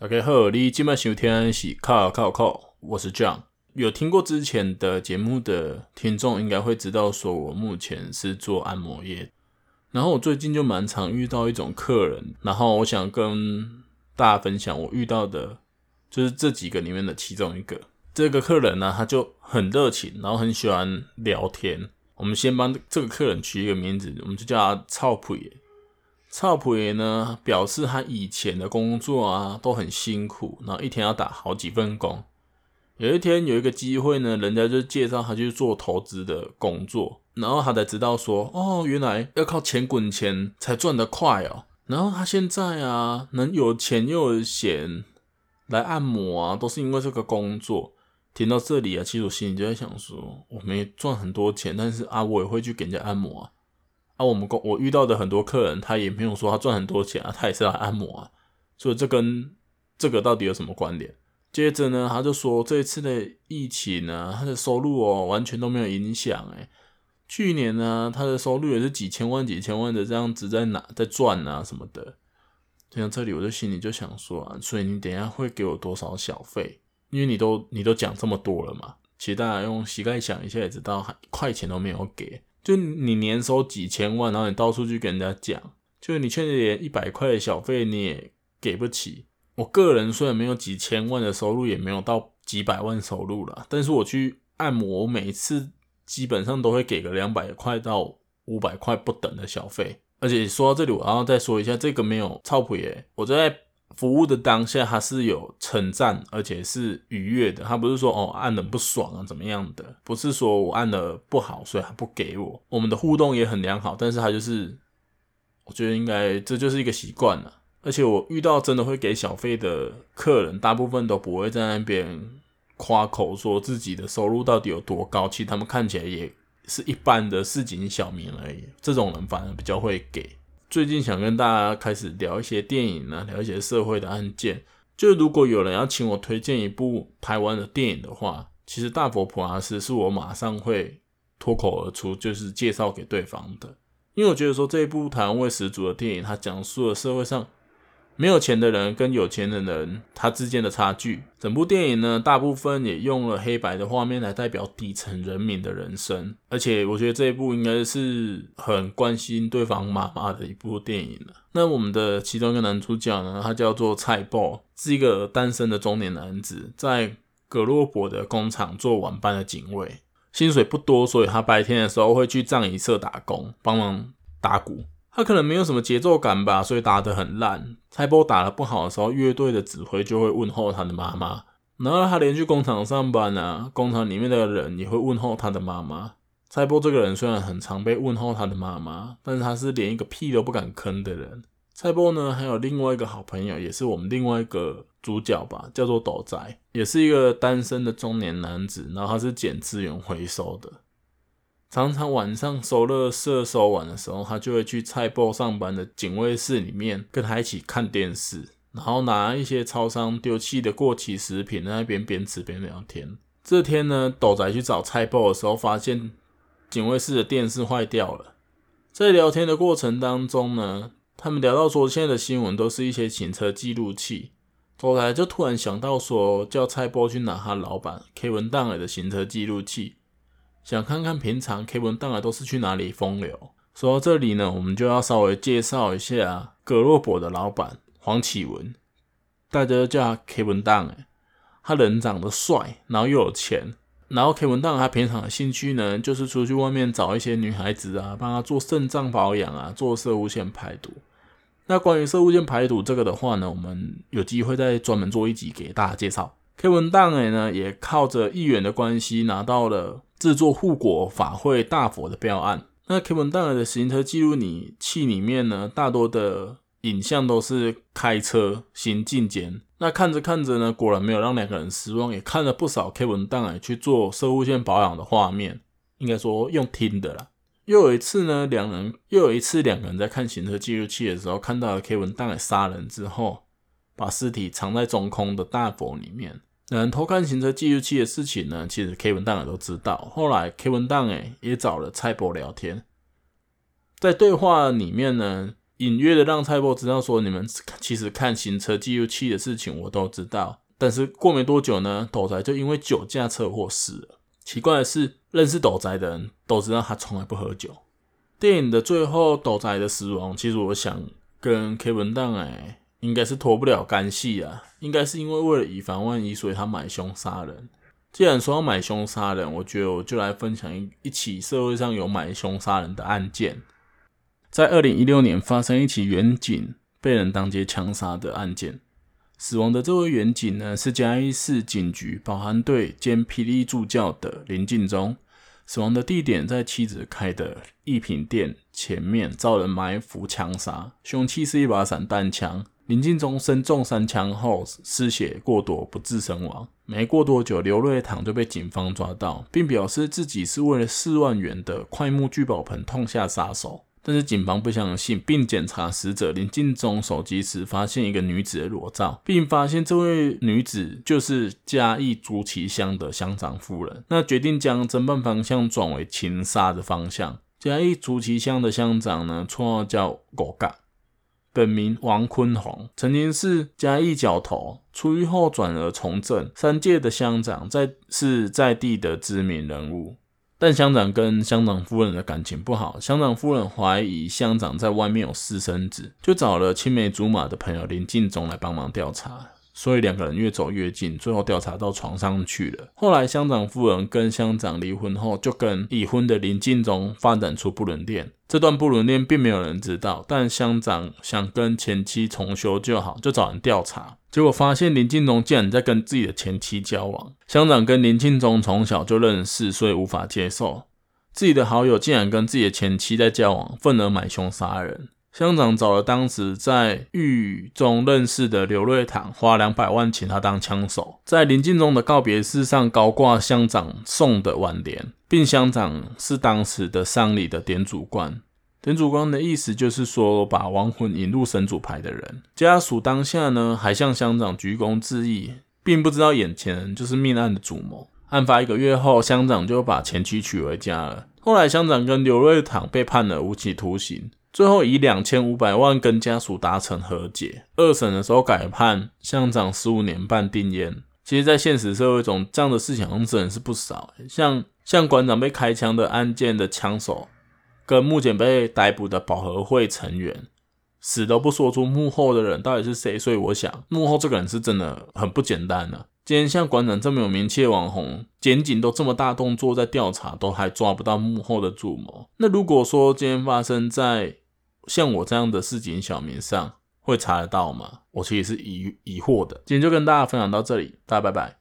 大家好，你今晚收听的是靠靠靠，我是 John。有听过之前的节目的听众，应该会知道，说我目前是做按摩业。然后我最近就蛮常遇到一种客人，然后我想跟大家分享我遇到的，就是这几个里面的其中一个。这个客人呢，他就很热情，然后很喜欢聊天。我们先帮这个客人取一个名字，我们就叫他操普爷。操普爷呢，表示他以前的工作啊都很辛苦，然后一天要打好几份工。有一天有一个机会呢，人家就介绍他去做投资的工作，然后他才知道说，哦，原来要靠钱滚钱才赚得快哦。然后他现在啊，能有钱又有闲来按摩啊，都是因为这个工作。听到这里啊，其实我心里就在想说，我没赚很多钱，但是啊，我也会去给人家按摩啊。啊，我们公我遇到的很多客人，他也没有说他赚很多钱啊，他也是来按摩啊，所以这跟这个到底有什么关联？接着呢，他就说这一次的疫情呢，他的收入哦完全都没有影响诶，去年呢，他的收入也是几千万几千万的这样子在拿在赚啊什么的。听到这里，我就心里就想说啊，所以你等一下会给我多少小费？因为你都你都讲这么多了嘛，其实大家用膝盖想一下也知道，一块钱都没有给。就你年收几千万，然后你到处去跟人家讲，就是你确实连一百块的小费你也给不起。我个人虽然没有几千万的收入，也没有到几百万收入啦，但是我去按摩，每一次基本上都会给个两百块到五百块不等的小费。而且说到这里，我要再说一下，这个没有臭屁耶，我在。服务的当下，他是有称赞，而且是愉悦的。他不是说哦按的不爽啊怎么样的，不是说我按的不好，所以他不给我。我们的互动也很良好，但是他就是，我觉得应该这就是一个习惯了。而且我遇到真的会给小费的客人，大部分都不会在那边夸口说自己的收入到底有多高。其实他们看起来也是一般的市井小民而已。这种人反而比较会给。最近想跟大家开始聊一些电影呢，聊一些社会的案件。就如果有人要请我推荐一部台湾的电影的话，其实《大佛普拉斯》是我马上会脱口而出，就是介绍给对方的。因为我觉得说这一部台湾味十足的电影，它讲述了社会上。没有钱的人跟有钱的人他之间的差距，整部电影呢，大部分也用了黑白的画面来代表底层人民的人生，而且我觉得这一部应该是很关心对方妈妈的一部电影了。那我们的其中一个男主角呢，他叫做菜脯，是一个单身的中年男子，在葛洛伯的工厂做晚班的警卫，薪水不多，所以他白天的时候会去葬仪社打工，帮忙打鼓。他可能没有什么节奏感吧，所以打得很烂。蔡波打得不好的时候，乐队的指挥就会问候他的妈妈。然后他连去工厂上班啊，工厂里面的人也会问候他的妈妈。蔡波这个人虽然很常被问候他的妈妈，但是他是连一个屁都不敢吭的人。蔡波呢，还有另外一个好朋友，也是我们另外一个主角吧，叫做斗仔，也是一个单身的中年男子。然后他是捡资源回收的。常常晚上收垃圾收完的时候，他就会去菜脯上班的警卫室里面跟他一起看电视，然后拿一些超商丢弃的过期食品在那边边吃边聊天。这天呢，斗仔去找菜脯的时候，发现警卫室的电视坏掉了。在聊天的过程当中呢，他们聊到说现在的新闻都是一些行车记录器，斗仔就突然想到说，叫菜脯去拿他老板 K 文档的行车记录器。想看看平常 Kevin 当然都是去哪里风流。说到这里呢，我们就要稍微介绍一下葛洛伯的老板黄启文，大家都叫他 K 文档。他人长得帅，然后又有钱。然后 Kevin 档他平常的兴趣呢，就是出去外面找一些女孩子啊，帮他做肾脏保养啊，做摄护腺排毒。那关于摄护腺排毒这个的话呢，我们有机会再专门做一集给大家介绍。K 文档呢，也靠着议员的关系拿到了。制作护国法会大佛的标案，那 K 文档的行车记录仪器里面呢，大多的影像都是开车行进间。那看着看着呢，果然没有让两个人失望，也看了不少 K 文档去做摄护腺保养的画面，应该说用听的啦。又有一次呢，两人又有一次两个人在看行车记录器的时候，看到了 K 文档杀人之后，把尸体藏在中空的大佛里面。嗯偷看行车记录器的事情呢，其实 K 文档也都知道。后来 K 文档诶也找了蔡波聊天，在对话里面呢，隐约的让蔡波知道说，你们其实看行车记录器的事情我都知道。但是过没多久呢，斗宅就因为酒驾车祸死了。奇怪的是，认识斗宅的人都知道他从来不喝酒。电影的最后，斗宅的死亡，其实我想跟 K 文档哎。应该是脱不了干系啊，应该是因为为了以防万一，所以他买凶杀人。既然说要买凶杀人，我觉得我就来分享一一起社会上有买凶杀人的案件。在二零一六年发生一起员警被人当街枪杀的案件，死亡的这位员警呢，是嘉义市警局保安队兼霹雳助教的林进忠。死亡的地点在妻子开的艺品店前面，遭人埋伏枪杀，凶器是一把散弹枪。林敬忠身中三枪后失血过多，不治身亡。没过多久，刘瑞堂就被警方抓到，并表示自己是为了四万元的桧木聚宝盆痛下杀手。但是警方不相信，并检查死者林敬忠手机时，发现一个女子的裸照，并发现这位女子就是嘉义竹崎乡的乡长夫人。那决定将侦办方向转为情杀的方向。嘉义竹崎乡的乡长呢，绰号叫狗嘎。本名王坤宏，曾经是嘉义角头，出狱后转而从政，三届的乡长，在是在地的知名人物。但乡长跟乡长夫人的感情不好，乡长夫人怀疑乡长在外面有私生子，就找了青梅竹马的朋友林敬忠来帮忙调查。所以两个人越走越近，最后调查到床上去了。后来乡长夫人跟乡长离婚后，就跟已婚的林敬忠发展出不伦恋。这段不伦恋并没有人知道，但乡长想跟前妻重修旧好，就找人调查，结果发现林敬忠竟然在跟自己的前妻交往。乡长跟林敬忠从小就认识，所以无法接受自己的好友竟然跟自己的前妻在交往，愤而买凶杀人。乡长找了当时在狱中认识的刘瑞堂，花两百万请他当枪手，在林进忠的告别式上高挂乡长送的挽联，并乡长是当时的丧礼的点主官。点主官的意思就是说，把亡魂引入神主牌的人。家属当下呢，还向乡长鞠躬致意，并不知道眼前就是命案的主谋。案发一个月后，乡长就把前妻娶回家了。后来，乡长跟刘瑞堂被判了无期徒刑。最后以两千五百万跟家属达成和解，二审的时候改判乡长十五年半定谳。其实，在现实社会中，这样的事情好像真是不少。像像馆长被开枪的案件的枪手，跟目前被逮捕的保和会成员，死都不说出幕后的人到底是谁。所以，我想幕后这个人是真的很不简单的。今天像馆长这么有名气的网红，检警都这么大动作在调查，都还抓不到幕后的主谋。那如果说今天发生在像我这样的市井小民上，会查得到吗？我其实是疑疑惑的。今天就跟大家分享到这里，大家拜拜。